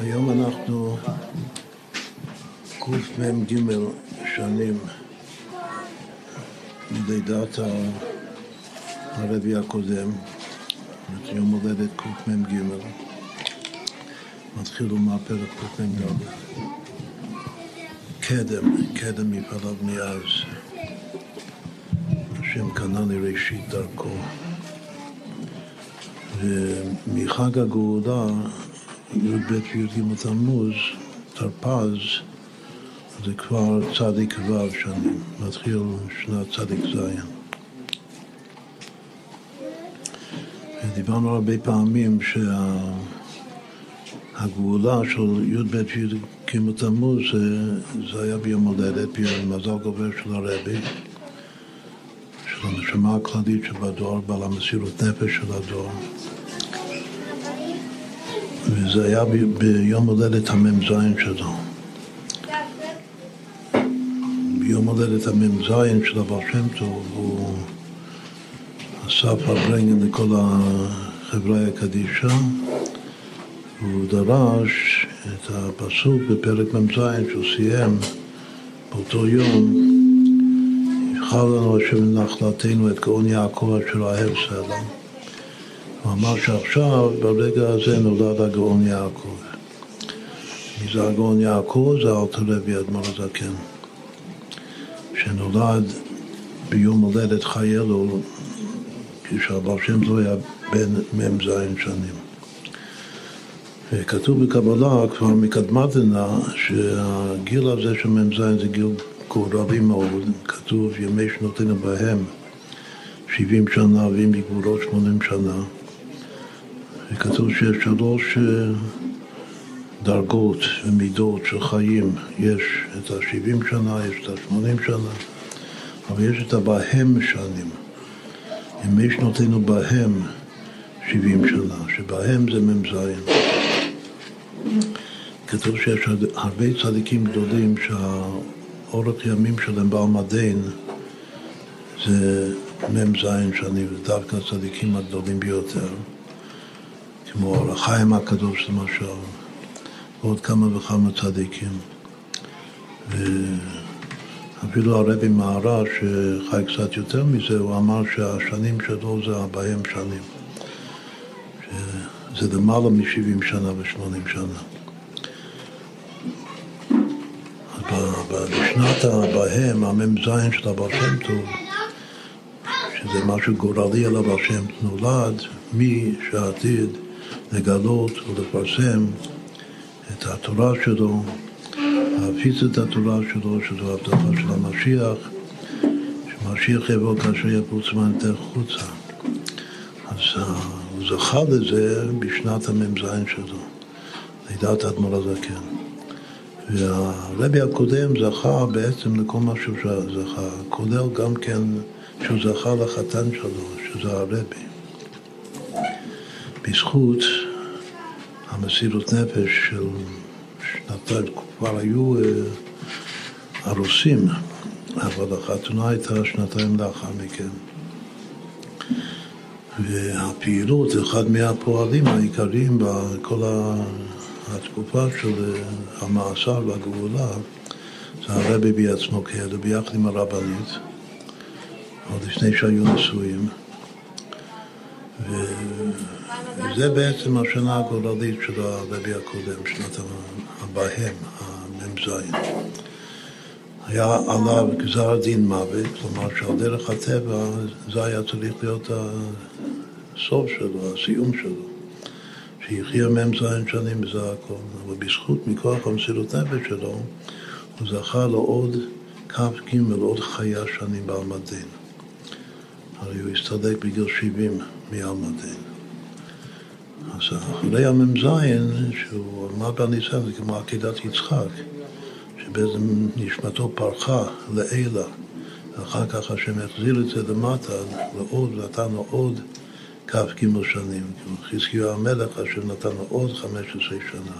היום אנחנו קמ"ג שנים מלידת הרבי הקודם, יום הולדת קמ"ג, מתחילו מהפרק קמ"ג. קדם, קדם מפעליו מאז, השם קנה לראשית דרכו. ומחג הגאולה י"ב וי"ג תמוז, תרפ"ז, זה כבר צדיק ו' שנים, מתחיל שנת צדיק ז'. דיברנו הרבה פעמים שהגאולה של י"ב וי"ג תמוז זה, זה היה ביום הולדת, ביום מזל גובר של הרבי, של הנשמה הכללית שבדור, בעל המסירות נפש של הדור. וזה היה ביום הולדת המ"ז שלו. ביום הולדת המ"ז של הבעל שם טוב הוא אסף הברנגן לכל החברה הקדישה והוא דרש את הפסוק בפרק מ"ז שהוא סיים באותו יום יבחר לנו השם לנחלתנו את גאון יעקב אשר אהב סלע הוא אמר שעכשיו, ברגע הזה, נולד הגאון יעקב. מי זה הגאון יעקב? זה אלתר רבי אדמו"ר הזקן, שנולד ביום הולדת חיילו, כשהבעל שם טוב היה בן מ"ז שנים. וכתוב בקבלה כבר מקדמת דנא שהגיל הזה של מ"ז זה גיל גורלי מאוד, כתוב ימי שנותינו בהם 70 שנה ואם בגבולות 80 שנה. וכתוב שיש שלוש אה, דרגות ומידות של חיים. יש את ה-70 שנה, יש את ה-80 שנה, אבל יש את הבהם שנים. ימי שנותינו בהם 70 שנה, שבהם זה מ"ז. כתוב שיש הרבה צדיקים גדולים שהאורך ימים שלהם בעל מדין זה מ"ז שנים, ודווקא הצדיקים הגדולים ביותר. כמו אור החיים הקדוש למשל, ועוד כמה וכמה צדיקים. ואפילו הרבי מהר"ש, שחי קצת יותר מזה, הוא אמר שהשנים שלו זה ארבעים שנים. שזה למעלה מ-70 שנה ו-80 שנה. בשנת הבהם, המ"ז של הבעל שם טוב, שזה משהו גורלי על הבעל שם נולד, מי שעתיד לגלות ולפרסם את התורה שלו, להפיץ את התורה שלו, שזו הבטחה של המשיח, שמשיח יבוא כאשר יבוץ מהנתך חוצה. אז הוא זכה לזה בשנת המ"ז שלו, לידת האדמו"ר הזקן. והרבי הקודם זכה בעצם לכל מה שהוא זכה, כולל גם כן שהוא זכה לחתן שלו, שזה הרבי. בזכות המסירות נפש של שנתיים, כבר היו ארוסים, אבל החתונה הייתה שנתיים לאחר מכן. והפעילות, אחד מהפועלים העיקריים בכל התקופה של המאסר והגאולה, זה הרבי בעצמו כאלה, ביחד עם הרבנית, עוד לפני שהיו נשואים. וזה בעצם השנה הגוללית של הרבי הקודם, שנת הבהם, המ"ז. היה עליו גזר דין מוות, כלומר שעל דרך הטבע זה היה צריך להיות הסוף שלו, הסיום שלו. שיחיה מ"ז שנים וזה הכל. אבל בזכות, מכוח המסירות נפש שלו, הוא זכה לעוד כ"ג, עוד חיה שנים בעלמדין. הרי הוא הסתדק בגיל 70 מעלמדין. אז אחרי המ"ז, שהוא עמד בניסן, זה כמו עקידת יצחק, שבעצם נשמתו פרחה לעילה, ואחר כך השם החזיר את זה למטה, לעוד, נתן לו עוד כ"ג שנים. חזקיהו המלך, השם נתן לו עוד 15 שנה.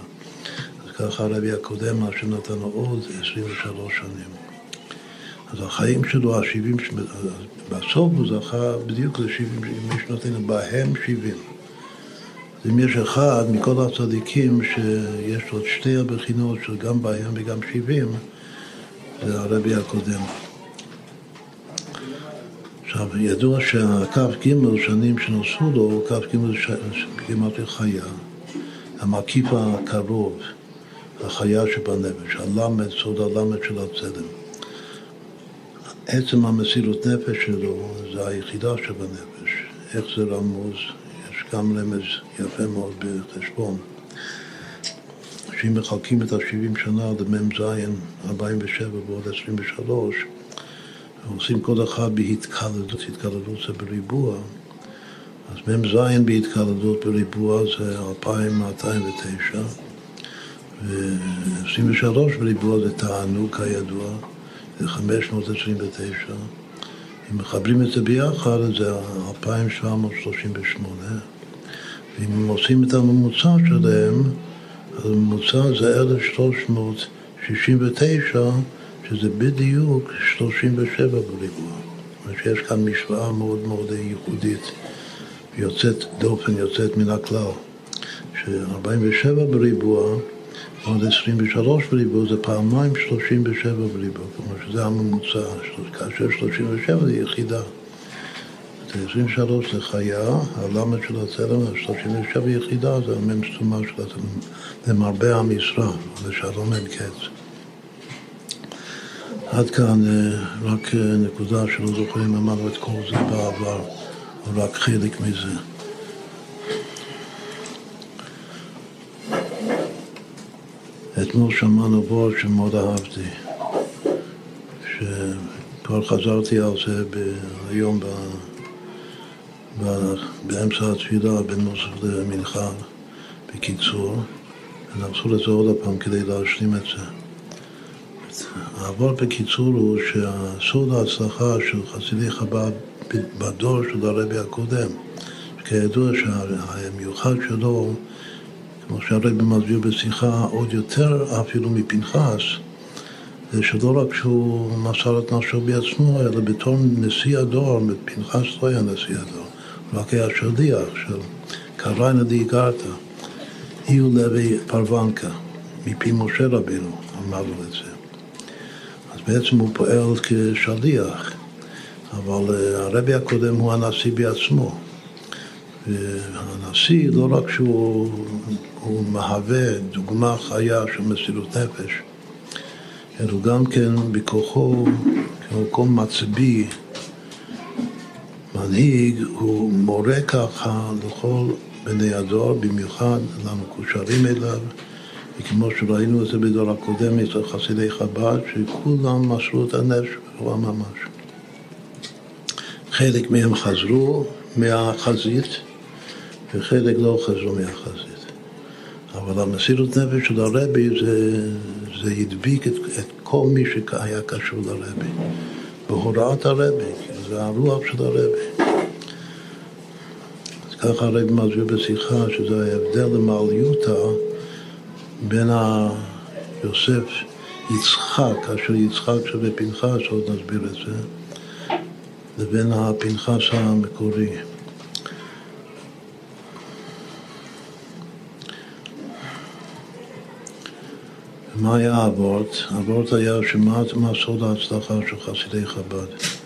אז ככה הרבי הקודם, השם נתן לו עוד 23 שנים. אז החיים שלו, ה-70, בסוף הוא זכה בדיוק ל-70, אם יש נותן בהם 70. אם יש אחד מכל הצדיקים שיש לו שתי הבחינות של גם בהם וגם שבעים, זה הרבי הקודם. עכשיו, ידוע שהכ"ג שנים שנוספו לו הוא כ"ג כמעט חיה, המקיף הקרוב, החיה שבנפש, הלמד, סוד הלמד של הצלם. עצם המסירות נפש שלו זה היחידה שבנפש. איך זה רמוז? גם רמז יפה מאוד בחשבון. שאם מחלקים את ה-70 שנה למ"ז 47 ועוד 23, עושים כל אחד בהתקלדות, התקלדות זה בריבוע, אז מ"ז בהתקלדות בריבוע זה 2209, ו-23 בריבוע זה תענוג כידוע, זה 529. אם מחברים את זה ביחד, זה 2,738, ואם עושים את הממוצע שלהם, אז הממוצע זה 1,369, שזה בדיוק 37 בריבוע. זאת אומרת שיש כאן משוואה מאוד מאוד ייחודית, יוצאת דופן, יוצאת מן הכלל, ש-47 בריבוע עוד 23 בריבוע זה פעמיים 37 בריבוע, כלומר שזה הממוצע, כאשר 37 זה יחידה. 23 זה חיה, הלמד של הצלם, 37 יחידה זה המ"ם סתומה של הצלם, זה מרבה המשרה, ושלום אין קץ. עד כאן אה, רק אה, נקודה שלא זוכרים אמרנו את כל זה בעבר, או רק חלק מזה. אתמול שמענו וורד שמאוד אהבתי, שכבר חזרתי על זה היום באמצע התפילה בין נוסף למנחה, בקיצור, ונחזור לזה עוד פעם כדי להשלים את זה. העבור בקיצור הוא שהסוד ההצלחה של חסידי חב"ד בדור של הרבי הקודם, כידוע שהמיוחד שלו כמו שהרבי מסביר בשיחה, עוד יותר אפילו מפנחס, זה שלא רק שהוא מסר את נפשו בעצמו, אלא בתור נשיא הדור, פנחס לא היה נשיא הדור, רק היה שליח של קריינה דיגרתא, אי לוי פרוונקה, מפי משה רבינו, אמר לו את זה. אז בעצם הוא פועל כשליח, אבל הרבי הקודם הוא הנשיא בעצמו. והנשיא, לא רק שהוא מהווה דוגמה חיה של מסירות נפש, אלא גם כן בכוחו, כמקום מצביא, מנהיג, הוא מורה ככה לכל בני הדור, במיוחד למקושרים אליו, וכמו שראינו את זה בדור הקודם אצל חסידי חב"ד, שכולם מסרו את הנפש בצורה ממש. חלק מהם חזרו מהחזית, וחלק לא חזרו מהחזית. אבל המסירות נפש של הרבי זה, זה הדביק את, את כל מי שהיה קשור לרבי. בהוראת הרבי, זה הרוח של הרבי. אז ככה הרבי מסביר בשיחה שזה ההבדל למעליותה בין יוסף יצחק, כאשר יצחק שווה פנחס, עוד נסביר את זה, לבין הפנחס המקורי. מה היה האבורט? האבורט היה שמה מה סוד ההצלחה של חסידי חב"ד.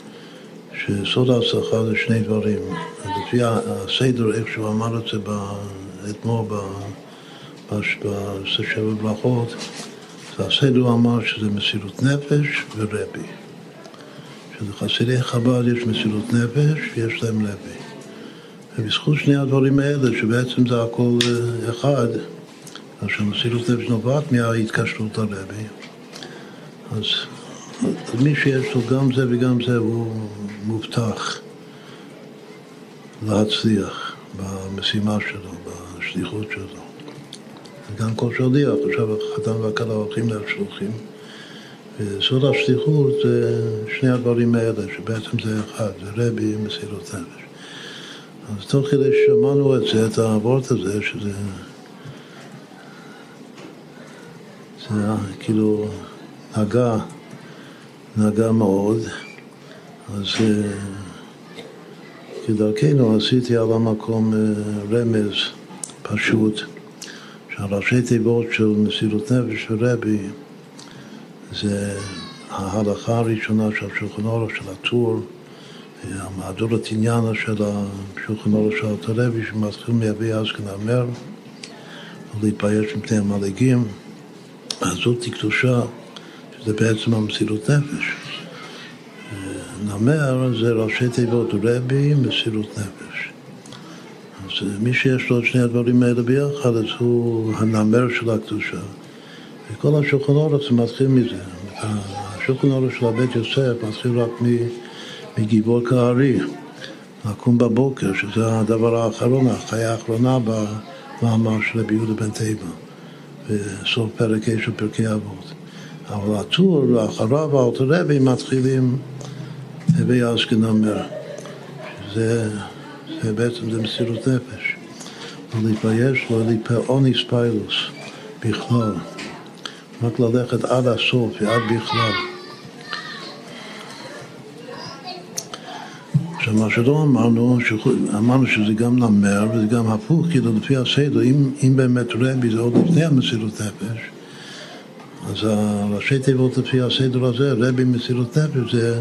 שסוד ההצלחה זה שני דברים. לפי הסדר, איך שהוא אמר את זה אתמול בשבע ברכות, אז הסדר אמר שזה מסירות נפש ורבי. שלחסידי חב"ד יש מסירות נפש ויש להם לוי. ובזכות שני הדברים האלה, שבעצם זה הכל אה, אחד, עכשיו מסירות נפש נובעת מההתקשרות הרבי. אז מי שיש לו גם זה וגם זה הוא מובטח להצליח במשימה שלו, בשליחות שלו. גם כל שליח, עכשיו החתן והכלה הולכים להיות שלוחים. וסוד השליחות זה שני הדברים האלה, שבעצם זה אחד, זה רבי מסירות נפש. אז תוך כדי ששמענו את זה, את האבות הזה, שזה זה כאילו נגע, נגע מאוד, אז אה, כדרכנו עשיתי על המקום אה, רמז פשוט, שהראשי תיבות של מסירות נפש ורבי זה ההלכה הראשונה של שולחן אורך של הטור, המהדורת עניינה של השולחן אורך של הרבי שמתחיל מיבי אזקן המר ולהתבייש מפני המלאגים, אז זאת קדושה, שזה בעצם המסירות נפש. נמר זה ראשי תיבות רבי מסירות נפש. אז מי שיש לו את שני הדברים האלה ביחד, אז הוא הנמר של הקדושה. וכל השולחן אורך זה מתחיל מזה. השולחן אורך של הבית יוסף מתחיל רק מגיבור כארי, לקום בבוקר, שזה הדבר האחרון, החיה האחרונה במאמר של רבי יהודה בן תיבה, בסוף פרק ה' של פרקי אבות. אבל הטור, אחריו האלתר רבי מתחילים הווי אשכנמר, שזה זה בעצם זה מסירות נפש. לא להתבייש, לא להתפעל אוניס פיילוס בכלל. רק ללכת עד הסוף ועד בכלל. עכשיו, מה שלא אמרנו, אמרנו שזה גם נמר וזה גם הפוך, כאילו לפי הסדר, אם, אם באמת רבי זה עוד לפני המסירות נפש, אז הראשי תיבות לפי הסדר הזה, רבי מסירות נפש זה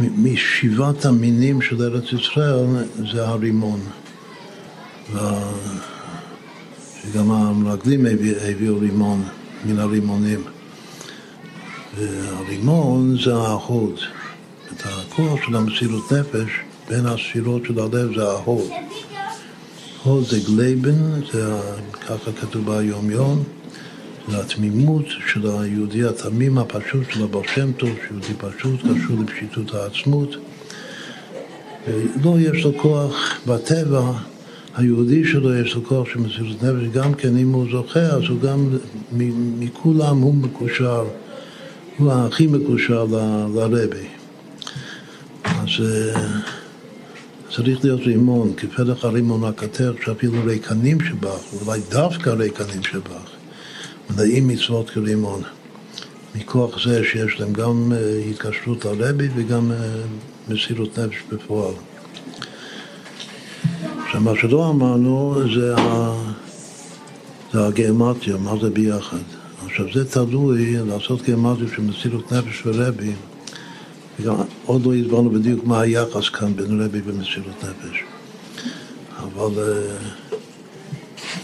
משבעת המינים של ארץ ישראל זה הרימון. וגם המרגלים הביאו רימון מן הרימונים. והרימון זה ההוד. את הכוח של המסירות נפש בין הספירות של הלב זה ההוד. הוד זה גלייבן, זה ככה כתוב ביום יום. זה התמימות של היהודי התמים הפשוט של הבעל שם טוב, שיהודי פשוט קשור לפשיטות העצמות. לא יש לו כוח בטבע, היהודי שלו יש לו כוח של מסירות נפש, גם כן אם הוא זוכה, אז הוא גם, מכולם הוא מקושר, הוא הכי מקושר לרבי. אז צריך להיות רימון, כפלח הרימון הכתר, שאפילו ריקנים שבך, אולי דווקא ריקנים שבך. מלאים מצוות כרימון. מכוח זה שיש להם גם אה, התקשרות לרבי וגם אה, מסירות נפש בפועל. עכשיו, מה שלא אמרנו זה, ה... זה הגאמטיה, מה זה ביחד. עכשיו, זה תלוי לעשות גאמטיה של מסירות נפש ורבי. וגם עוד לא הסברנו בדיוק מה היחס כאן בין רבי ומסירות נפש. אבל אה,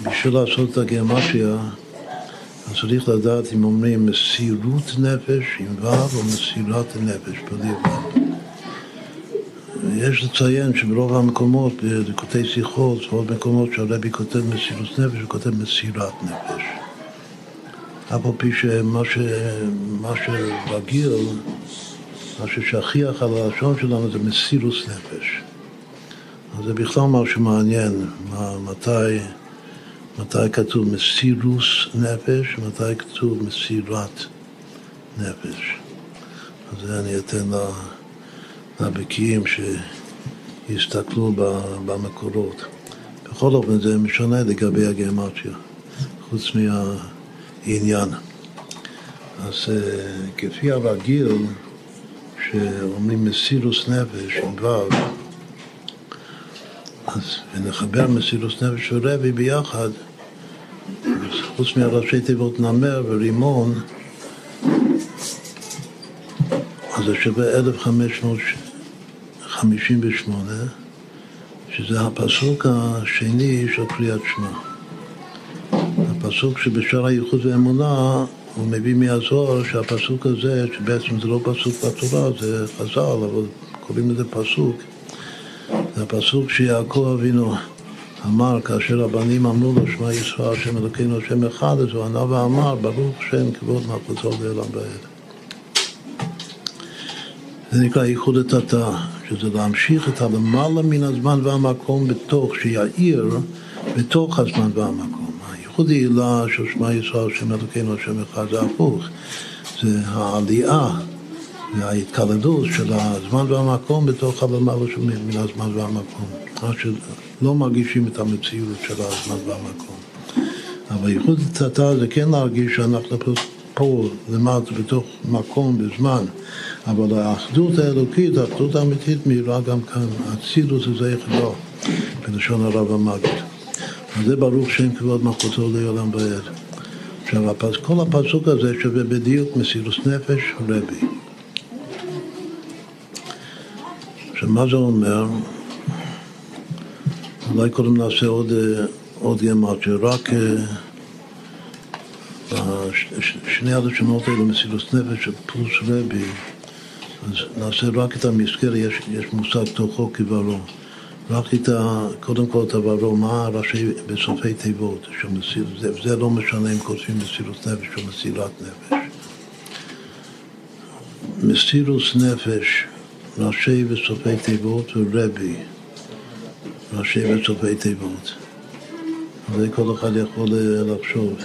בשביל לעשות את הגאמטיה אז צריך לדעת אם אומרים מסירות נפש עם ו' או מסירת נפש בלי. יש לציין שברוב המקומות, בליקוטי שיחות, ועוד מקומות שהרבי כותב מסירות נפש, הוא כותב מסירת נפש. אף על פי שמה שרגיל, מה ששכיח על הלשון שלנו זה מסירוס נפש. אז זה בכלל משהו מעניין, מתי... מתי כתוב מסירוס נפש, מתי כתוב מסירת נפש. אז זה אני אתן לבקיאים שיסתכלו במקורות. בכל אופן זה משנה לגבי הגרמציה, חוץ מהעניין. אז אה, כפי הרגיל, שאומרים מסירוס נפש עם ו', אז ונחבר מסירוס נפש ורבי ביחד, חוץ מהראשי תיבות נמר ורימון, אז זה שווה 1558, שזה הפסוק השני של קריאת שמע. הפסוק שבשאר הייחוד ואמונה הוא מביא מהזוהר שהפסוק הזה, שבעצם זה לא פסוק בתורה, זה חז"ל, אבל קוראים לזה פסוק, זה הפסוק שיעקב אבינו אמר, כאשר הבנים אמרו לו, שמע ישראל, השם אלוקינו, השם אחד, אז הוא ענה ואמר, ברוך שם כבוד מלכותו לעולם ועד. זה נקרא ייחוד התתה, שזה להמשיך את הלמעלה מן הזמן והמקום בתוך, שיעיר בתוך הזמן והמקום. הייחוד העילה של שמע ישראל, השם אלוקינו, השם אחד, זה הפוך. זה העלייה וההתקלדות של הזמן והמקום בתוך הלמעלה מן הזמן והמקום. לא מרגישים את המציאות של הזמן והמקום. אבל ייחוד תתה זה כן להרגיש שאנחנו פה למטה בתוך מקום וזמן, אבל האחדות האלוקית, האחדות האמיתית מאירה גם כאן, האצילות הזה יחדו, בלשון הרב המגיד. אז זה ברוך שם כבוד מלכותו לעולם ועד. עכשיו, כל הפסוק הזה שווה בדיוק מסירוס נפש רבי. עכשיו, מה זה אומר? אולי קודם נעשה עוד, עוד גמטיה, רק שני הלשונות האלו, מסירוס נפש פלוס רבי, אז נעשה רק את המסגר, יש, יש מושג תוכו כברו. רק את ה, קודם כל את עברו, מה הראשי בסופי תיבות, שמסיר, זה, זה לא משנה אם כותבים מסירות נפש או מסירת נפש. מסירוס נפש, ראשי וסופי תיבות ורבי, ראשי וסופי תיבות. זה כל אחד יכול לחשוב.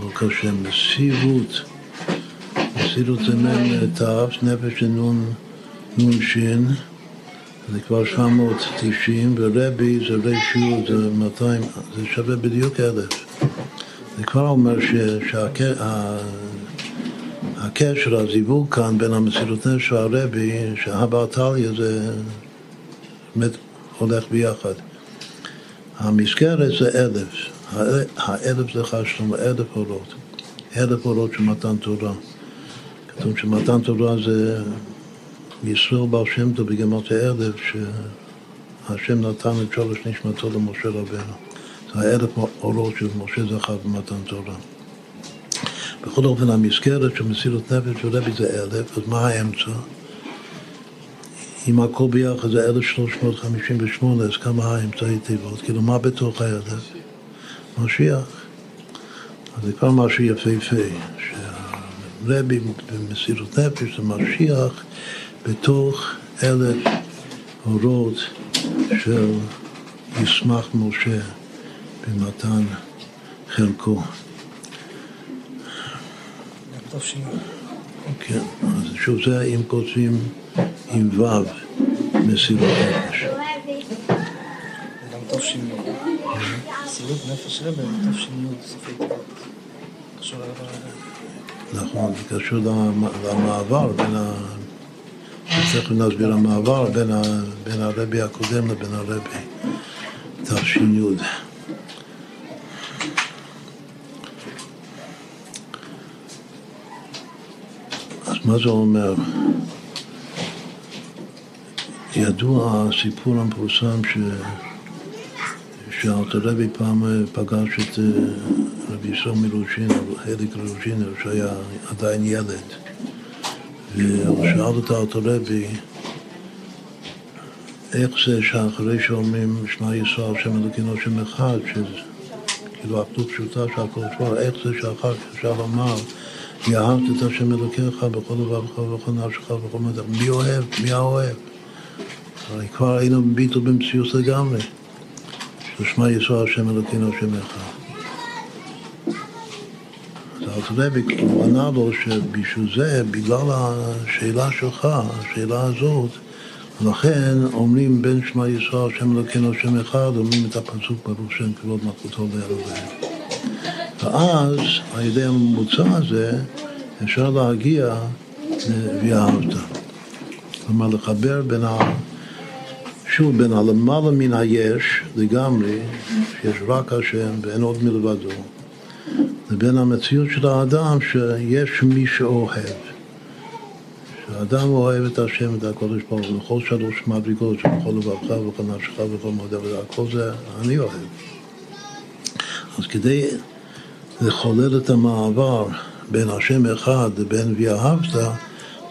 לא קשה. מסירות, מסירות זה מ"ם ת', נפש זה נ"ן שין. זה כבר 790, ורבי זה רשיו, זה 200, זה שווה בדיוק אלף. זה כבר אומר שהקשר, הזיווג כאן בין המסירות נפש והרבי, שהבא טליה זה באמת הולך ביחד. המסגרת זה אלף, האלף זה חשלום, אלף אורות, אלף אורות של מתן תורה. כתוב שמתן תורה זה ישראל בר שם טוב בגמרת האלף, שהשם נתן את שלוש נשמתו למשה רבנו. האלף אורות של משה זכר במתן תורה. בכל אופן, המסגרת של מסירות נפש ורבי זה אלף, אז מה האמצע? אם הכל ביחד זה 1358, אז כמה האמצעי תיבות? כאילו, מה בתוך האלף? משיח. אז זה כבר משהו יפהפה, שהרבי במסירות נפש זה משיח בתוך אלף אורות של ישמח משה במתן חלקו. כן, אז שוב זה אם כותבים עם ו' מסירות נפש. גם תש"י. מסירות נפש רבי, תש"י סופי תיבות. קשור נכון, זה קשור למעבר בין ה... תכף נסביר המעבר בין הרבי הקודם לבין הרבי תש"י. מה זה אומר? ידוע הסיפור המפורסם ש... שאלתרבי פעם פגש את אה, רבי ישראל מרושין, הליק רושין, שהיה עדיין ילד. והוא שאל את אלתרבי איך זה שאחרי שאומרים שמע ישראל השם אלוקינו שם אחד, שזה כאילו אחדות פשוטה של הכל כבר, איך זה שאחר כך אפשר לומר יאהבת את השם אלוקיך בכל לבבך ובכל נפשך ובכל מדע. מי אוהב? מי האוהב? הרי כבר היינו ביטול במציאות לגמרי. ששמע ישראל השם אלוקינו שם אחד. אז רבי הוא ענה לו שבשביל זה, בגלל השאלה שלך, השאלה הזאת, לכן אומרים בין שמע ישראל השם אלוקינו שם אחד, אומרים את הפסוק ברוך שם כבוד מלכותו לערבי. ואז על ידי הממוצע הזה אפשר להגיע ל"ואהבת". כלומר לחבר בין ה... שוב, בין הלמעלה מן היש לגמרי, שיש רק השם ואין עוד מלבדו, לבין המציאות של האדם שיש מי שאוהב. שהאדם אוהב את השם, את הקודש ברוך הוא, לכל שלוש מדרגות, שבכל לבבך ובכל נפשך ובכל מודה, והכל זה אני אוהב. אז כדי לחולל את המעבר בין השם אחד לבין ואהבת,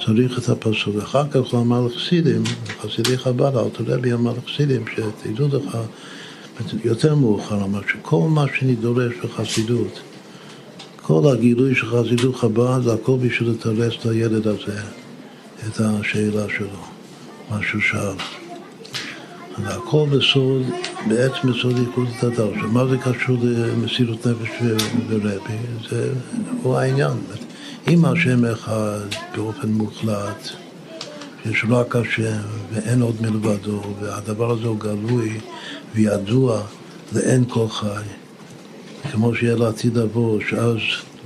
צריך את הפסוק. אחר כך הוא אמר לחסידים, חסידי חב"ד, אל תראה בי אמר לחסידים, שתדעו לך, יותר מאוחר אמר שכל מה שאני דורש בחסידות, כל הגילוי של חסידות חב"ד זה הכל בשביל לתרס את הילד הזה, את השאלה שלו, מה שהוא שאל. והכל בסוד, בעצם בסוד ייחוד את הדר. מה זה קשור למסירות נפש ורבי? זה הוא העניין. אם השם אחד באופן מוחלט, יש רק השם ואין עוד מלבדו, והדבר הזה הוא גלוי וידוע לאין כל חי, כמו שיהיה לעתיד לבוא, שאז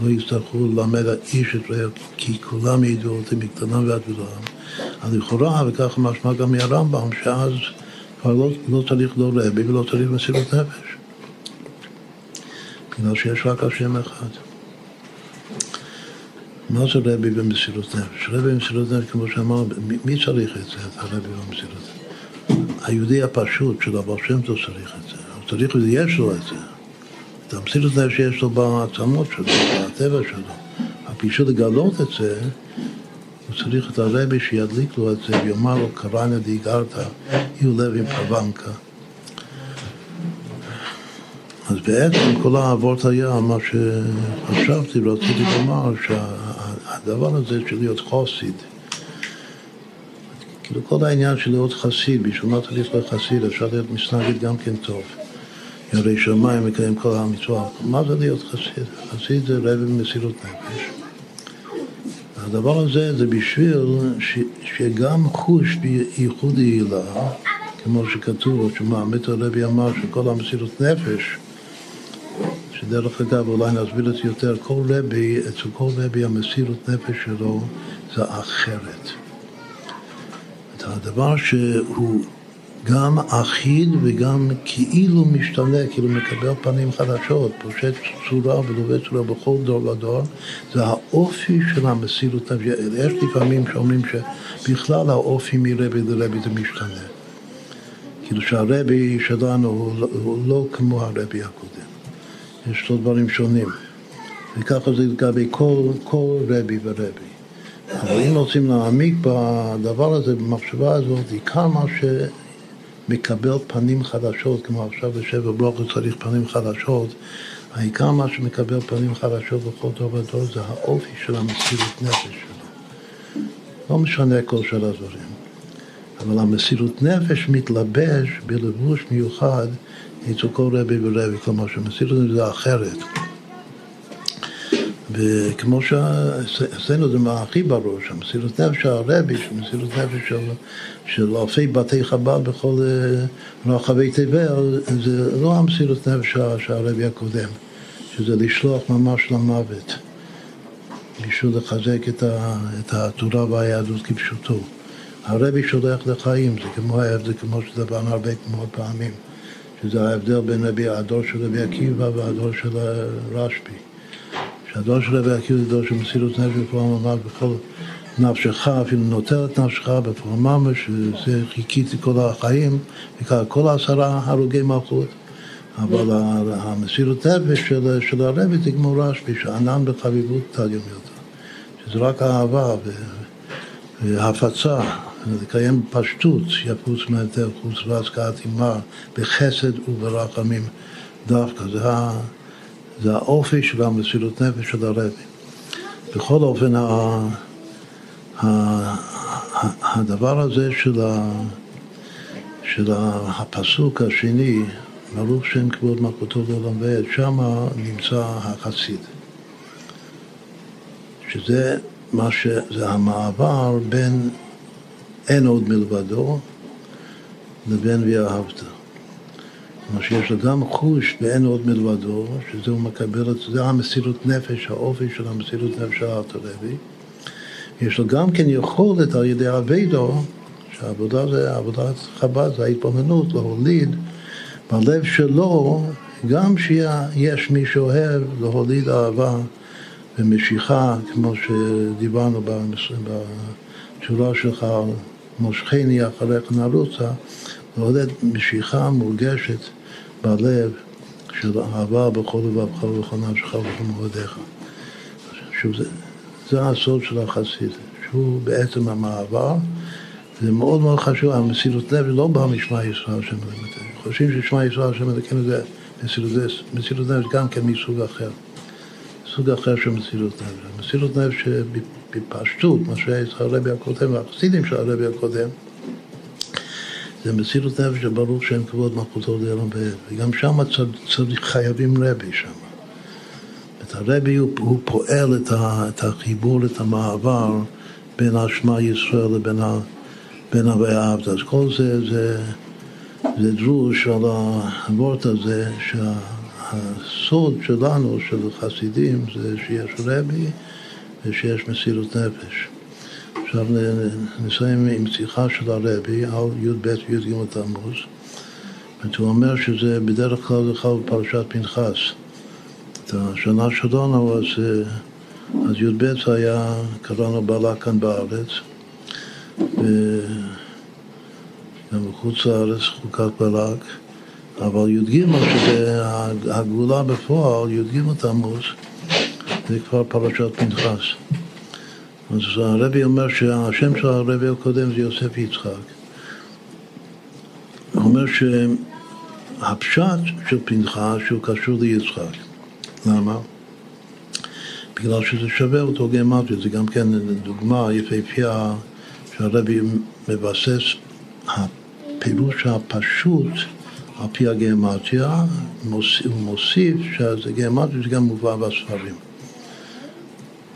לא יצטרכו ללמד איש את רעהו, כי כולם ידעו אותי מקטנם ועד גדולם. אז לכאורה, וככה משמע גם מהרמב"ם, שאז כבר לא, לא צריך לא רבי ולא צריך מסירות נפש. בגלל שיש רק השם אחד. מה זה רבי במסירות נפש? רבי במסירות נפש, כמו שאמרנו, מי צריך את זה, את הרבי במסירות נפש? היהודי הפשוט של הבעל שם טוב צריך את זה. הוא צריך, יש לו את זה. את המסירות נפש שיש לו בעצמות שלו, בטבע שלו. בשביל לגלות את זה, הוא צריך את הרבי שידליק לו את זה ויאמר לו קראנה דיגרתא, יהיו לב עם פרוונקה. אז בעצם כל האבות היה מה שחשבתי ורציתי לומר שהדבר הזה של להיות חוסיד כאילו כל העניין של להיות חסיד, בשביל מה צריך להיות חסיד, אפשר להיות מסנגד גם כן טוב. ירא שמיים מקיים כל המצווה. מה זה להיות חסיד? חסיד זה רבי במסירות נפש. הדבר הזה זה בשביל ש, שגם חוש בייחוד יעילה, כמו שכתוב, מטר רבי אמר שכל המסירות נפש שדרך אגב, אולי נסביר את זה יותר, כל רבי, אצל כל רבי המסירות נפש שלו זה אחרת. הדבר שהוא גם אחיד וגם כאילו משתנה, כאילו מקבל פנים חדשות, פושט צורה ולובש צורה בכל דור ודור, זה האופי של המסירות נפש. יש לפעמים שאומרים שבכלל האופי מרבי לרבי זה משתנה. כאילו שהרבי שלנו הוא, לא, הוא לא כמו הרבי הקודם. יש לו דברים שונים. וככה זה לגבי כל, כל רבי ורבי. אבל אם רוצים להעמיק בדבר הזה, במחשבה הזאת, עיקר מה שמקבל פנים חדשות, כמו עכשיו בשבע ברוכות צריך פנים חדשות, העיקר מה שמקבל פנים חדשות בכל דור ודור זה האופי של המסירות נפש שלו. לא משנה כל שאר הדברים. אבל המסירות נפש מתלבש בלבוש מיוחד אצל רבי ורבי, כלומר שמסירות זה אחרת. וכמו שאצלנו זה הכי ברור, שמסירות נפש של הרבי, שמסירות נפש של, של אלפי בתי חב"ד בכל אה, רחבי תבל, זה לא המסירות נפש של הרבי הקודם, שזה לשלוח ממש למוות, בשביל לחזק את, ה, את התורה והיהדות כפשוטו. הרבי שולח לחיים, זה כמו ההבדל, כמו שדיברנו הרבה מאוד פעמים. שזה ההבדל בין הדור של רבי עקיבא והדור של רשב"י. שהדור של רבי עקיבא זה דור של מסירות נפש בפועל ממש בכל נפשך, אפילו נוטל את נפשך בפועל ממש, שזה חיכיתי כל החיים, וככה כל עשרה הרוגי מלכות. אבל המסירות נפש של, של הרבי זה כמו רשב"י, שענן בחביבות תל יום יותר. שזה רק אהבה והפצה. לקיים פשטות, יפוץ מהיתר חוץ והשקעת עימה בחסד וברחמים דווקא. זה, זה האופי של המסירות נפש של הרבי. בכל אופן, ה, ה, ה, הדבר הזה של, ה, של הפסוק השני, ברוך שם כבוד מלכותו לעולם ועד, שם נמצא החסיד. שזה מה ש... זה המעבר בין אין עוד מלבדו, לבין ואהבת. כלומר שיש גם חוש ואין עוד מלבדו, שזה הוא מקבל את זה, המסירות נפש, האופי של המסירות נפש של הארתולבי. יש לו גם כן יכולת על ידי אבידו, שהעבודה זה, עבודת חב"ד זה ההתבוננות, להוליד בלב שלו, גם שיש מי שאוהב, להוליד אהבה ומשיכה, כמו שדיברנו בתשובה שלך מושכני אחריך נרוצה, לעודד משיכה מורגשת בלב של אהבה בכל לבבך ובכל נפשך ובכל מועדיך. שוב, זה, זה הסוד של החסיד, שהוא בעצם המעבר, זה מאוד מאוד חשוב, המסירות נפש לא באה משמע ישראל השם אלוקינו. חושבים ששמע ישראל השם אלוקינו זה מסירות נפש גם כן מסוג אחר, סוג אחר של מסירות נפש. מסירות נפש בפשטות, מה שהיה אצל הרבי הקודם והחסידים של הרבי הקודם, זה מסירות נפש שברוך שם כבוד מלכותו לעולם ועד, וגם שם חייבים רבי שם. את הרבי הוא, הוא פועל את, ה, את החיבור, את המעבר בין השמע ישראל לבין ה, בין ה"ואהבת". אז כל זה, זה, זה דרוש על הוורט הזה, שהסוד שלנו, של חסידים, זה שיש רבי ושיש מסירות נפש. עכשיו נסיים עם שיחה של הרבי על י"ב וי"ג תמוז. הוא אומר שזה בדרך כלל זה חל בפרשת פנחס. את השנה שלנו, אז, אז י"ב היה, קראנו בעלה כאן בארץ, וגם בחוץ לארץ חוקת בלק, אבל י"ג, שזה הגאולה בפועל, י"ג תמוז, זה כבר פרשת פנחס. אז הרבי אומר שהשם של הרבי הקודם זה יוסף יצחק. הוא אומר שהפשט של פנחס שהוא קשור ליצחק. למה? בגלל שזה שווה אותו גמטריה, זה גם כן דוגמה יפהפייה שהרבי מבסס הפירוש הפשוט על פי הגמטריה, הוא מוסיף שזה גמטריה זה גם מובא בספרים.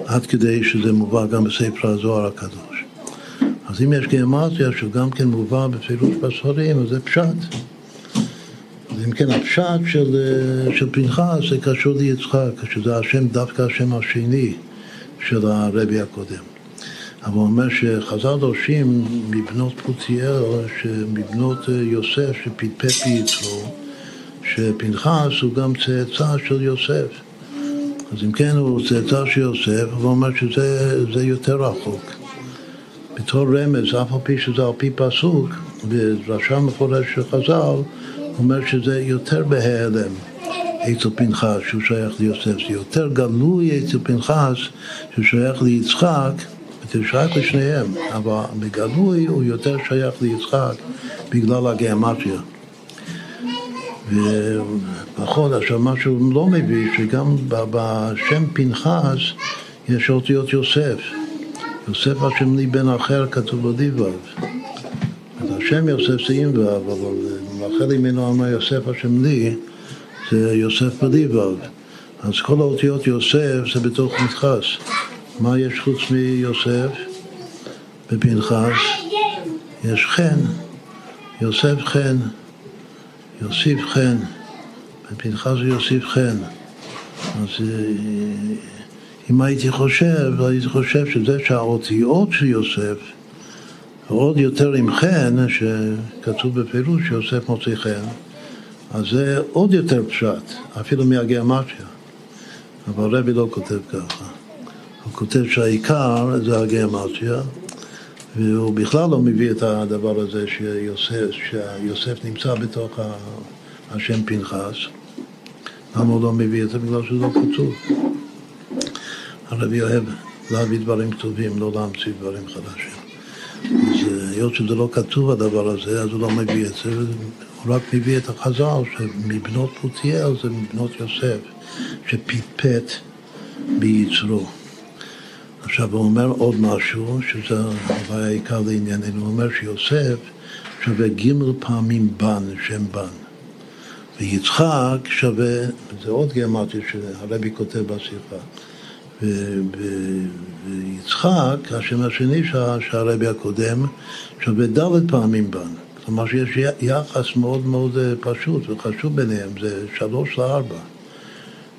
עד כדי שזה מובא גם בספר הזוהר הקדוש. אז אם יש גיאומטיה שגם כן מובא בפירוש בספרים, אז זה פשט. אם כן, הפשט של, של פנחס זה קשור ליצחק, שזה השם, דווקא השם השני של הרבי הקודם. אבל הוא אומר שחז"ל דורשים מבנות פוציאל, מבנות יוסף שפטפט ביצרו, שפנחס הוא גם צאצא של יוסף. אז אם כן הוא צאצא של יוסף, הוא אומר שזה יותר רחוק. בתור רמז, אף על פי שזה על פי פסוק, בדרשה מפורשת של חז"ל, אומר שזה יותר בהיעלם אצל פנחס שהוא שייך ליוסף, זה יותר גלוי אצל פנחס שהוא שייך ליצחק, זה שייך לשניהם, אבל בגלוי הוא יותר שייך ליצחק בגלל הגיאמטריה. ונכון, עכשיו מה שהוא לא מביא, שגם בשם פנחס יש אותיות יוסף. יוסף השם לי בן אחר כתוב לו דיבב. השם יוסף זה עם ואב, אבל מאחר ממנו אמר יוסף השם לי, זה יוסף בדיבב. אז כל האותיות יוסף זה בתוך פנחס. מה יש חוץ מיוסף בפנחס? יש חן, יוסף חן. יוסיף חן, בפנחס יוסיף חן. אז אה, אם הייתי חושב, הייתי חושב שזה שהאותיות של יוסף, עוד יותר עם חן, שכתוב בפירוש שיוסף מוציא חן, אז זה עוד יותר פשט, אפילו מהגיאומטיה. אבל רבי לא כותב ככה. הוא כותב שהעיקר זה הגיאומטיה, והוא בכלל לא מביא את הדבר הזה שיוסף, שיוסף נמצא בתוך השם פנחס. למה הוא לא מביא את זה? בגלל שזה לא כתוב. הרבי אוהב להביא דברים כתובים, לא להמציא דברים חדשים. אז היות שזה לא כתוב הדבר הזה, אז הוא לא מביא את זה, הוא רק מביא את החז"ל שמבנות פוטיאל זה מבנות יוסף, שפטפט ביצרו. עכשיו הוא אומר עוד משהו, שזה הבעיה העיקר לענייננו, הוא אומר שיוסף שווה ג' פעמים בן, שם בן. ויצחק שווה, זה עוד גרמטי שהרבי כותב בשיחה. ויצחק, השם השני שהרבי הקודם, שווה ד' פעמים בן. כלומר שיש יחס מאוד מאוד אה, פשוט וחשוב ביניהם, זה שלוש לארבע.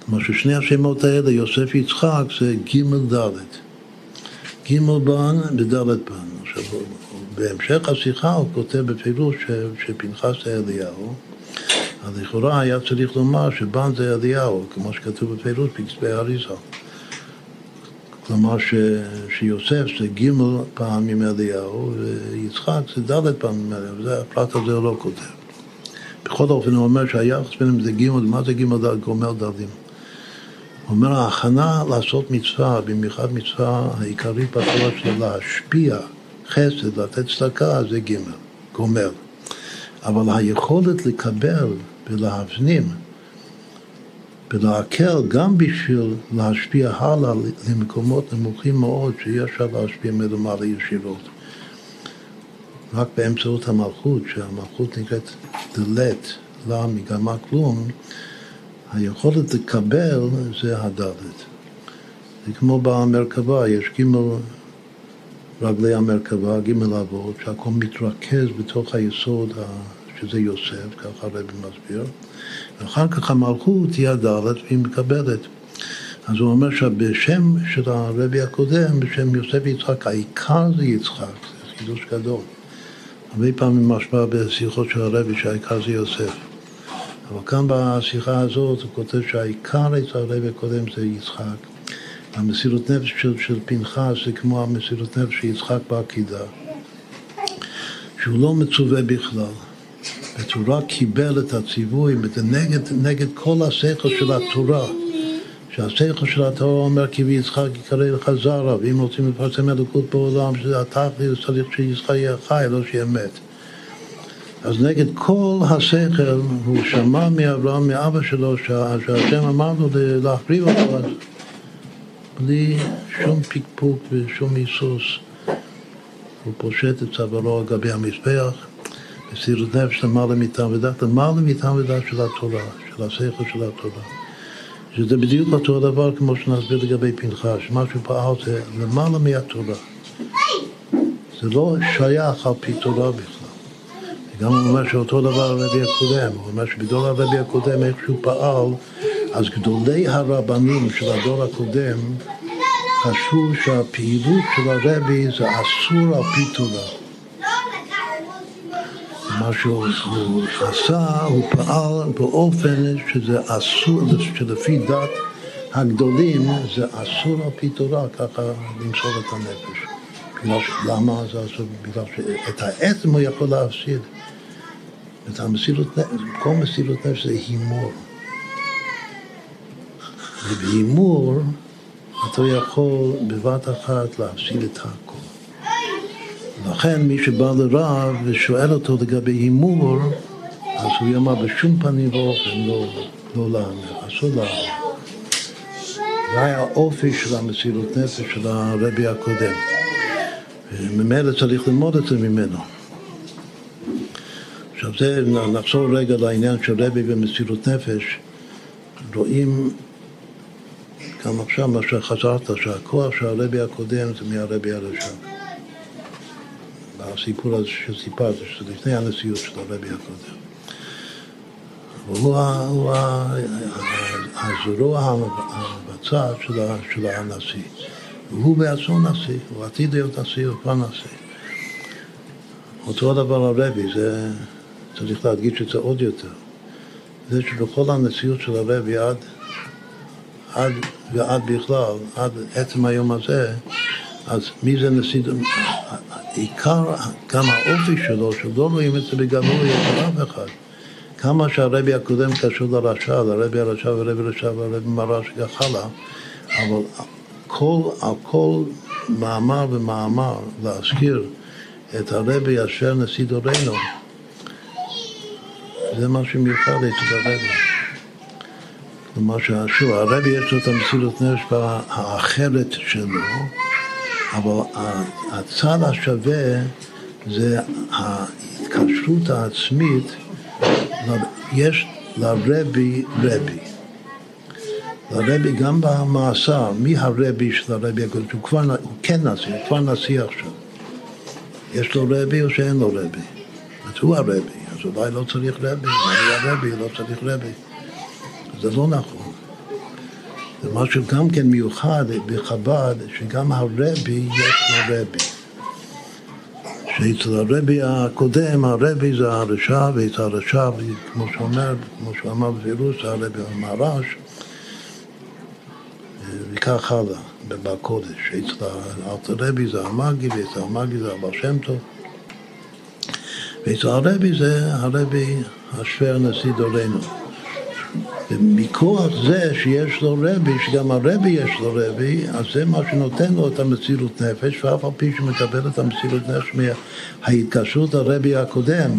כלומר ששני השמות האלה, יוסף יצחק, זה ג' ד'. ג' בן בד' בן. עכשיו, בהמשך השיחה הוא כותב בפירוש שפנחס זה אליהו, אז לכאורה היה צריך לומר שבן זה אליהו, כמו שכתוב בפירוש בכתבי אריזה. כלומר ש, שיוסף זה ג' פעמים אליהו ויצחק זה ד' פעמים אליהו, וזה הפרט הזה הוא לא כותב. בכל אופן הוא אומר שהיחס ביניהם זה ג', מה זה ג' ד' גומר ד'ים? אומר, ההכנה לעשות מצווה, במיוחד מצווה העיקרית בתורה של להשפיע חסד, לתת צדקה, זה ג', גומר. אבל היכולת לקבל ולהפנים ולהקל גם בשביל להשפיע הלאה למקומות נמוכים מאוד שאי אפשר להשפיע מלמעלה ישירות. רק באמצעות המלכות, שהמלכות נקראת דלת, לה מגמה כלום, היכולת לקבל זה הדלת. זה כמו במרכבה, יש ג' רגלי המרכבה, ג' אבות, שהכל מתרכז בתוך היסוד שזה יוסף, ככה הרבי מסביר, ואחר כך המלכות היא הדלת והיא מקבלת. אז הוא אומר שבשם של הרבי הקודם, בשם יוסף יצחק, העיקר זה יצחק, זה חידוש גדול. הרבה פעמים משמע בשיחות של הרבי שהעיקר זה יוסף. אבל כאן בשיחה הזאת הוא כותב שהעיקר אצל הרבי הקודם זה יצחק. המסירות נפש של, של פנחס זה כמו המסירות נפש של יצחק בעקידה, שהוא לא מצווה בכלל. התורה קיבל את הציווי נגד, נגד כל השכל של התורה. שהשכל של התורה אומר כי ביצחק יקרא לך זרע, ואם רוצים לפרסם אלוקות בעולם, שזה התכלית, צריך שיצחק יהיה חי, לא שיהיה מת. אז נגד כל השכל, הוא שמע מאברהם, מאבא שלו, שהשם אמר לו להחריב אותו, אז בלי שום פקפוק ושום היסוס. הוא פושט את צווארו על גבי המזבח, מסירות נפש למעלה מטעם ודעת, למעלה מטעם ודעת של התורה, של השכל של התורה. שזה בדיוק אותו דבר כמו שנסביר לגבי פנחס, שמה שהוא פעל זה למעלה מהתורה. זה לא שייך על פי תורה בכלל. גם הוא אומר שאותו דבר הרבי הקודם, הוא אומר שבדור הרבי הקודם איך שהוא פעל, אז גדולי הרבנים של הדור הקודם חשבו שהפעילות של הרבי זה אסור על פי תורה. מה שהוא עשה, הוא פעל באופן שזה אסור, שלפי דת הגדולים זה אסור על פי תורה ככה למסור את הנפש. למה זה אסור? בגלל שאת העצם הוא יכול להפסיד. את המסירות נפש, כל מסירות נפש זה הימור. ובהימור אתה יכול בבת אחת להפסיד את הכל. לכן מי שבא לרב ושואל אותו לגבי הימור, אז הוא יאמר בשום פנים ואופן לא, לא להמר, אסור להמר. זה היה האופי של המסירות נפש של הרבי הקודם. וממילא צריך ללמוד את זה ממנו. עכשיו זה, נחזור רגע לעניין של רבי ומסירות נפש. רואים גם עכשיו מה שחזרת, שהכוח של הרבי הקודם זה מהרבי הראשון. הסיפור הזה שסיפרת, שזה לפני הנשיאות של הרבי הקודם. הוא הזרוע המבצעת של, הנשיא. והוא בעצמו נשיא, הוא עתיד להיות נשיא, הוא כבר נשיא. אותו הדבר הרבי, זה, צריך להדגיש את זה עוד יותר. זה שבכל הנשיאות של הרבי עד, עד ועד בכלל, עד עצם היום הזה, אז מי זה נשיא, עיקר, גם האופי שלו, שלא רואים את זה בגלוי אצל אף אחד. כמה שהרבי הקודם קשור לרשע, לרבי הרשע ולרבי רשע ולרבי מרש וכך אבל כל, על כל מאמר ומאמר להזכיר את הרבי אשר נשיא דורנו, זה מה שמיוחד אצל הרבי. כלומר, שוב, הרבי יש לו את המסירות נפש האחרת שלו, אבל הצד השווה זה ההתקשרות העצמית, יש לרבי רבי. לרבי גם במאסר, מי הרבי של הרבי הקודם? הוא כבר, הוא כן נשיא, הוא כבר נשיא עכשיו. יש לו רבי או שאין לו רבי? אז הוא הרבי, אז אולי לא צריך רבי, אולי הרבי לא צריך רבי. זה לא נכון. זה משהו גם כן מיוחד בחב"ד, שגם הרבי יש לו רבי. שאצל הרבי הקודם, הרבי זה הרשע, ואצל הרשע, כמו שאומר, כמו שאמר בפירוש, זה הרבי המרש, וכך הלאה, בקודש. אצל הרבי זה המאגי, ואצל המאגי זה הבעל שם טוב. ואצל הרבי זה הרבי השוור נשיא דורנו. ומכוח זה שיש לו רבי, שגם הרבי יש לו רבי, אז זה מה שנותן לו את המסירות נפש, ואף על פי שמקבל את המסירות נפש מההתקשרות הרבי הקודם,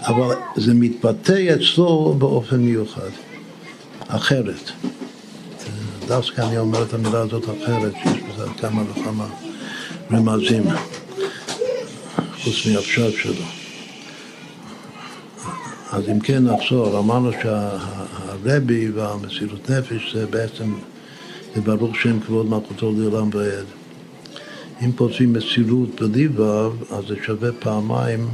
אבל זה מתבטא אצלו באופן מיוחד, אחרת. דווקא אני אומר את המילה הזאת אחרת, שיש בזה כמה וכמה רמזים, חוץ מהפשט שלו. אז אם כן נחזור, אמרנו שהרבי והמסירות נפש זה בעצם, זה ברוך שם כבוד מלכותו לעולם ועד. אם פוצעים מסירות ו', אז זה שווה פעמיים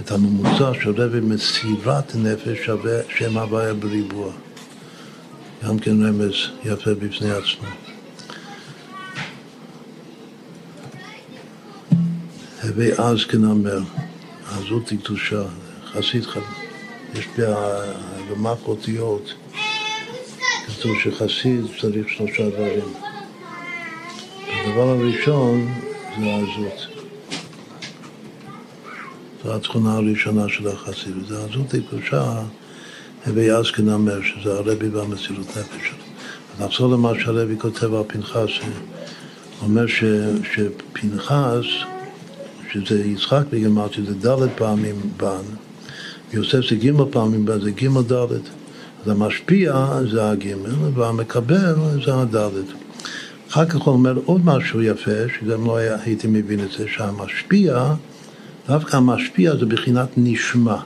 את הממוצע של רבי מסירת נפש שווה שם הוויה בריבוע. גם כן רמז יפה בפני עצמו. הווי אז כנמר, עזות היא קדושה, חסיד חד... יש במח אותיות, כתוב שחסיד צריך שלושה דברים. הדבר הראשון זה העזות. זו התכונה הראשונה של החסיד, עזות היא קדושה, הווי אז כנמר, שזה הרבי והמסירות נפש שלו. נחזור למה שהרבי כותב על פנחס, אומר ש, שפנחס שזה יצחק בגמרתי, זה ד' פעמים בן, ויוסף זה ג' פעמים זה ג' ד'. אז המשפיע זה הג' והמקבל זה הד'. אחר כך הוא אומר עוד משהו יפה, שגם לא הייתי מבין את זה, שהמשפיע, דווקא המשפיע זה בחינת נשמע.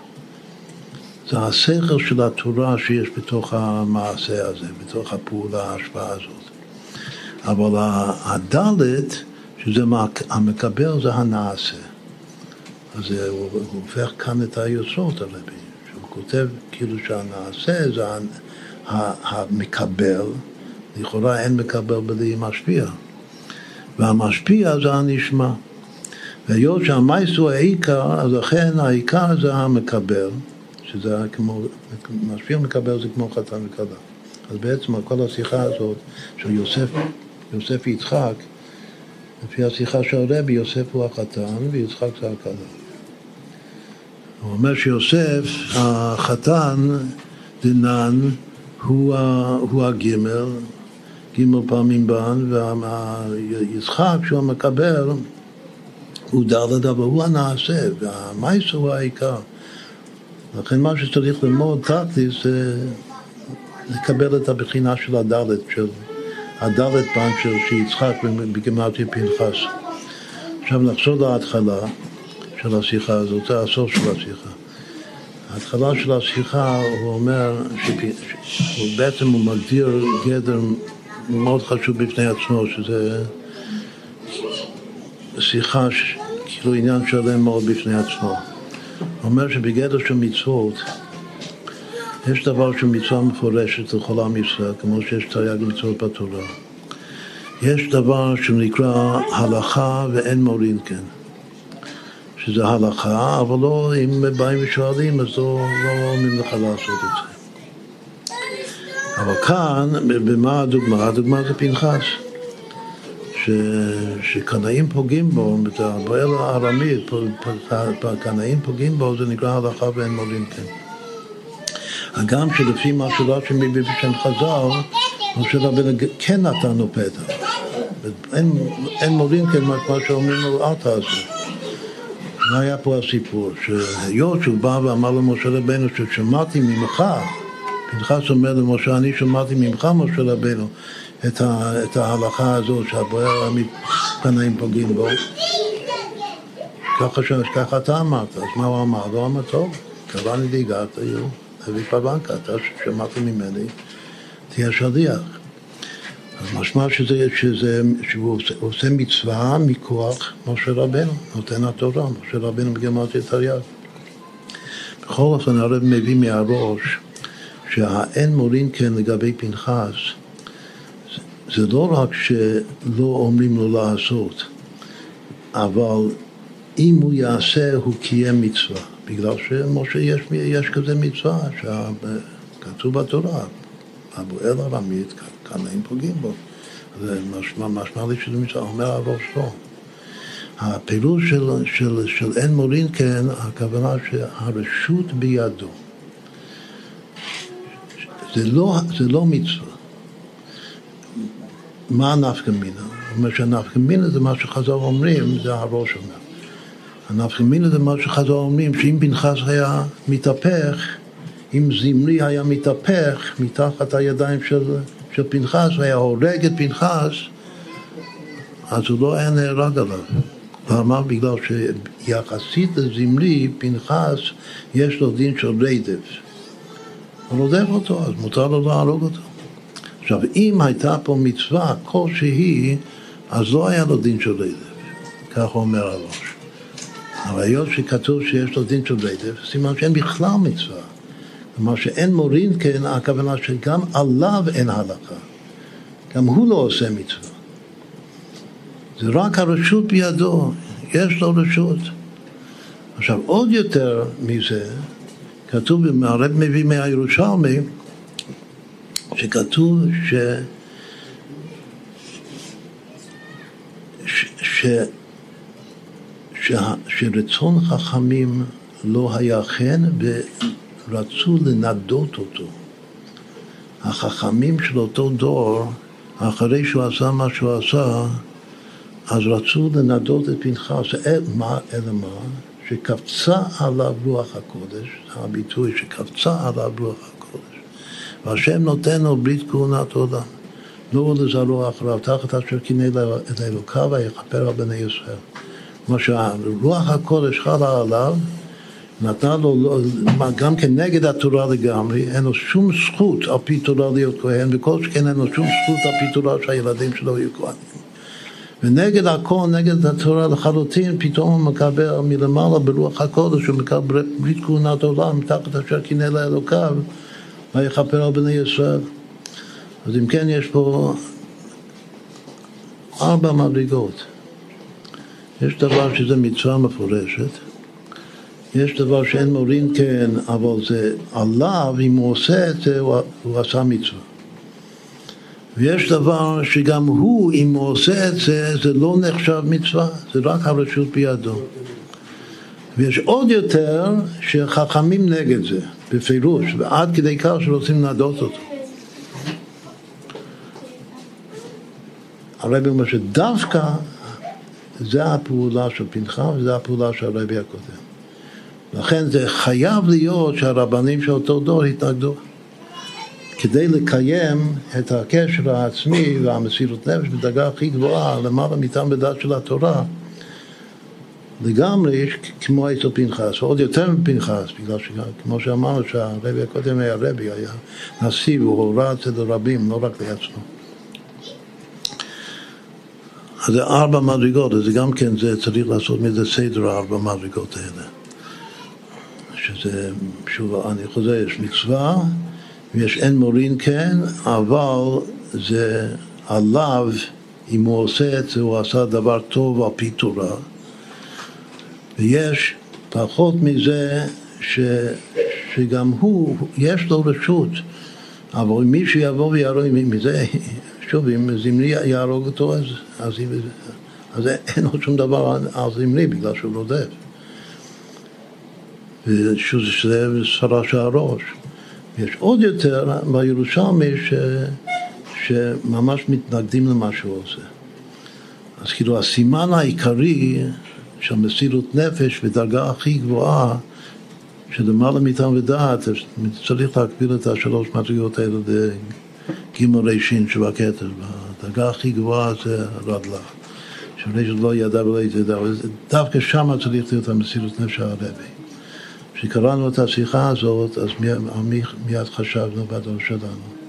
זה השכל של התורה שיש בתוך המעשה הזה, בתוך הפעולה, ההשפעה הזאת. אבל הדלת שזה המקבל זה הנעשה. אז הוא, הופך כאן את היוצרות הרבי, שהוא כותב כאילו שהנעשה זה המקבל, לכאורה אין מקבל בלי משפיע, והמשפיע זה הנשמע. והיות שהמייס הוא העיקר, אז לכן העיקר זה המקבל, שזה כמו, משפיע מקבל זה כמו חתן וכלה. אז בעצם כל השיחה הזאת של יוסף, יוסף יצחק, לפי השיחה של הרבי, יוסף הוא החתן ויצחק זה הכלה. הוא אומר שיוסף, החתן, דנן, הוא, הוא הגימל, גימל פעמים בן, ויצחק שהוא המקבל הוא דלת, אבל הוא הנעשה, והמייס הוא העיקר. לכן מה שצריך ללמוד תכלס זה לקבל את הבחינה של הדלת, של הדלת פן של שיצחק בגמרתי פנחס. עכשיו נחזור להתחלה של השיחה הזאת, זה הסוף של השיחה. ההתחלה של השיחה הוא אומר, שהוא בעצם הוא מגדיר גדר מאוד חשוב בפני עצמו, שזה שיחה, כאילו עניין שלם מאוד בפני עצמו. הוא אומר שבגדר של מצוות יש דבר שהוא מצווה מפורשת לכל עם ישראל, כמו שיש תרי"ג מצוות בתורה. יש דבר שנקרא הלכה ואין מורין כן. שזה הלכה, אבל לא, אם באים ושואלים, אז לא, לא אומרים לך לעשות את זה. אבל כאן, במה הדוגמה? הדוגמה זה פנחס. ש, שקנאים פוגעים בו, בועל הארמית, קנאים פוגעים בו, זה נקרא הלכה ואין מורין כן. הגם שלפי מה שרש"י מביא בשם חז"ל, משה רבנו כן נתן לו פתח. אין, אין מורים מה שאומרים לו אל תעשו. מה היה פה הסיפור? שהיות שהוא בא ואמר למשה רבנו ששמעתי ממך, פנחס אומר למשה, אני שמעתי ממך, משה רבנו, את, את ההלכה הזאת שהבוער המפנאים פוגעים בו. ככה, ככה אתה אמרת, אז מה הוא אמר? לא אמר, טוב, קבעני לי הגעת, אבי פרבנקה, אתה שמעת ממני, תהיה שליח. אז משמע שזה, שזה, שהוא עושה, עושה מצווה מכוח משה רבנו, נותן התורה, משה רבנו בגמרתי את היד. בכל אופן הרב מביא מהראש שהאין מורין כן לגבי פנחס זה לא רק שלא אומרים לו לעשות, אבל אם הוא יעשה הוא קיים מצווה. בגלל שמשה יש, יש כזה מצווה, שכתוב בתורה, אבו אל ארמית, קנאים פוגעים בו. זה משמע, משמע לי שזה מצווה, אומר אבו שלום. הפירוש של, של, של אין מורין כן, הכוונה שהרשות בידו. זה לא, זה לא מצווה. מה נפקא מינה? הוא אומר שהנפקא מינה זה מה שחז"ל אומרים, זה הראש אומר. הנפקא מינה זה מה שחז"ל אומרים, שאם פנחס היה מתהפך, אם זמרי היה מתהפך מתחת הידיים של, של פנחס, היה הורג את פנחס, אז הוא לא היה נהרג עליו. למה? בגלל שיחסית לזמרי, פנחס, יש לו דין של רדף. הוא רודף אותו, אז מותר לו להרוג אותו. עכשיו, אם הייתה פה מצווה כלשהי, אז לא היה לו דין של רדף. כך אומר הראש. אבל היות שכתוב שיש לו דין של רדף, סימן שאין בכלל מצווה. כלומר שאין מורין כן, הכוונה שגם עליו אין הלכה. גם הוא לא עושה מצווה. זה רק הרשות בידו, יש לו רשות. עכשיו, עוד יותר מזה, כתוב, הרב מביא מהירושלמי, שכתוב ש... ש... ש... ש... שרצון חכמים לא היה חן ורצו לנדות אותו. החכמים של אותו דור, אחרי שהוא עשה מה שהוא עשה, אז רצו לנדות את פנחס, מה, אלא מה? שקפצה עליו רוח הקודש, הביטוי שקפצה עליו רוח הקודש, והשם נותן לו ברית כהונת עולם. לא לזרוע אחריו, תחת אשר קינא את אלוקיו ויכפר על בני ישראל. כמו שהרוח הקודש חלה עליו, נתנה לו, לא, גם כן נגד התורה לגמרי, אין לו שום זכות על פי תורה להיות כהן, וכל שכן אין לו שום זכות על פי תורה שהילדים שלו יהיו כהנים. ונגד הכל, נגד התורה לחלוטין, פתאום הוא מקבל מלמעלה ברוח הקודש, הוא מקבל ברית כהונת עולם, תחת אשר קינא לאלוקיו, ויכפר על בני ישראל. אז אם כן, יש פה ארבע מדרגות. יש דבר שזה מצווה מפורשת, יש דבר שאין מורין כן, אבל זה עליו, אם הוא עושה את זה, הוא עשה מצווה. ויש דבר שגם הוא, אם הוא עושה את זה, זה לא נחשב מצווה, זה רק הרשות בידו. ויש עוד יותר שחכמים נגד זה, בפירוש, ועד כדי כך שרוצים לנדות אותו. הרבי אומר שדווקא זה הפעולה של פנחס וזה הפעולה של הרבי הקודם. לכן זה חייב להיות שהרבנים של אותו דור התנגדו. כדי לקיים את הקשר העצמי והמסירות נפש בדרגה הכי גבוהה, למעלה מטעם בדעת של התורה, לגמרי כמו אצל פנחס, ועוד יותר מפנחס, בגלל שכמו שאמרנו שהרבי הקודם היה רבי, היה נשיא, והוא הורה אצל רבים, לא רק לעצמו. אז זה ארבע מדרגות, אז גם כן זה צריך לעשות מזה סדר הארבע מדרגות האלה. שזה, שוב, אני חוזר, יש מצווה, ויש אין מורין כן, אבל זה עליו, אם הוא עושה את זה, הוא עשה דבר טוב על פי תורה. ויש פחות מזה ש, שגם הוא, יש לו רשות, אבל אם מישהו יבוא ויהרוג מזה, שוב, אם זמרי יהרוג אותו, אז, אז, אז אין לו שום דבר על זמרי בגלל שהוא רודף. שזה ספרה של הראש. יש עוד יותר בירושלמי ש, שממש מתנגדים למה שהוא עושה. אז כאילו הסימן העיקרי של מסירות נפש בדרגה הכי גבוהה שלמעלה מטעם ודעת צריך להקביל את השלוש מדרגות האלה לג' רישין שבכתר. בדרגה הכי גבוהה זה רדלה. שריש לא ידע ולא ידע, דווקא שם צריך להיות המסירות נפש הרבי. כשקראנו את השיחה הזאת, אז מיד חשבנו בדור שלנו.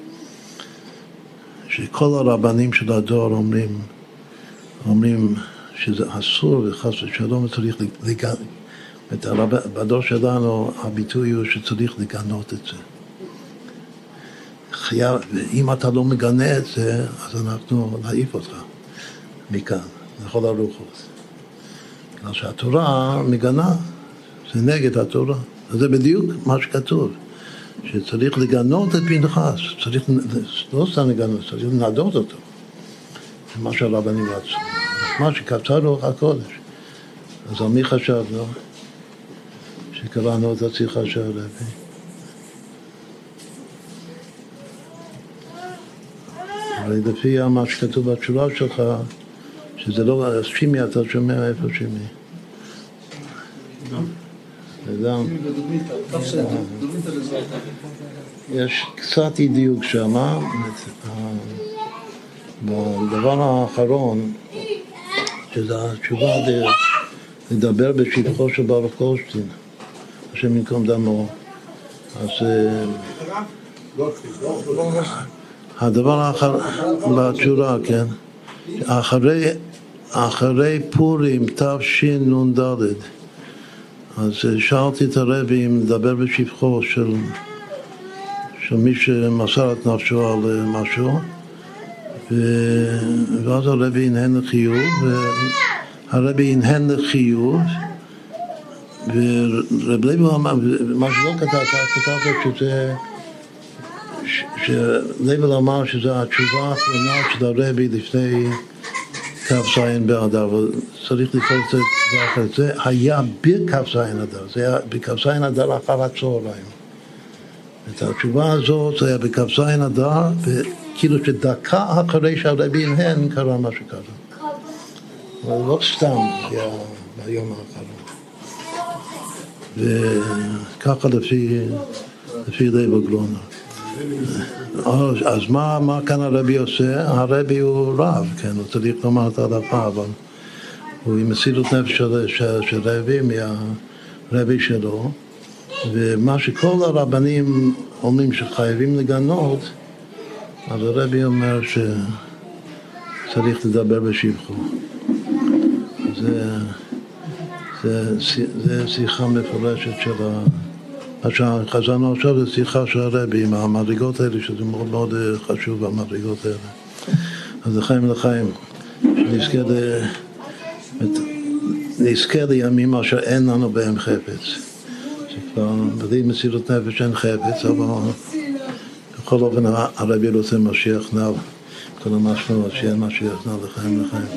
שכל הרבנים של הדור אומרים, אומרים שזה אסור וחס ושלום צריך לגנות. בדור שלנו הביטוי הוא שצריך לגנות את זה. חייב, אם אתה לא מגנה את זה, אז אנחנו נעיף אותך מכאן, לכל הרוחות. בגלל שהתורה מגנה. זה נגד התורה. זה בדיוק מה שכתוב, שצריך לגנות את פנחס, צריך לא סתם לגנות, צריך לנדות אותו. זה מה שהרבנים רצו. מה שקצר רוח הקודש. אז על מי חשבנו? שקראנו את השיחה של הרבי. הרי לפי מה שכתוב בתשובה שלך, שזה לא, שימי אתה שומע איפה שימי. וגם... יש קצת אי דיוק שם. בדבר האחרון, שזה התשובה לדבר בשבחו של ברוך קורשטיין, השם ינקום דמו. אז הדבר האחר, בתשורה, כן, אחרי, אחרי פורים תשנ"ד. אז שאלתי את הרבי אם לדבר בשבחו של, של מי שמסר את נפשו על משהו, ואז הרבי הנהן לחיוב, והרבי הנהן לחיוב, ורב לוי אמר, מה שלא כתבת, כתבת שזה, שלוי אמר שזו התשובה האחרונה של הרבי לפני כ"ז באדר, אבל צריך לקרוא את זה דבר זה היה בכ"ז אדר, זה היה בכ"ז אדר אחר הצהריים. את התשובה הזאת זה היה בכ"ז אדר, וכאילו שדקה אחרי שהרבי הנהן קרה מה שקרה. אבל לא סתם היה ביום האחרון. וככה לפי, לפי לב הגלונה. אז מה, מה כאן הרבי עושה? הרבי הוא רב, כן, הוא צריך לומר את ההלכה, אבל הוא עם מסירות נפש של, של, של רבי מהרבי שלו, ומה שכל הרבנים אומרים שחייבים לגנות, אז הרבי אומר שצריך לדבר בשבחו. זה, זה, זה שיחה מפורשת של ה... מה שחזרנו עכשיו זה שיחה של הרבי עם המדרגות האלה, שזה מאוד מאוד חשוב, המדרגות האלה. אז לחיים לחיים, שנזכה לימים אשר אין לנו בהם חפץ. זה כבר בלי מסירות נפש אין חפץ, אבל בכל אופן הרבי רוצה משיח נע, כל המשמעות שאין משיח נע לחיים לחיים.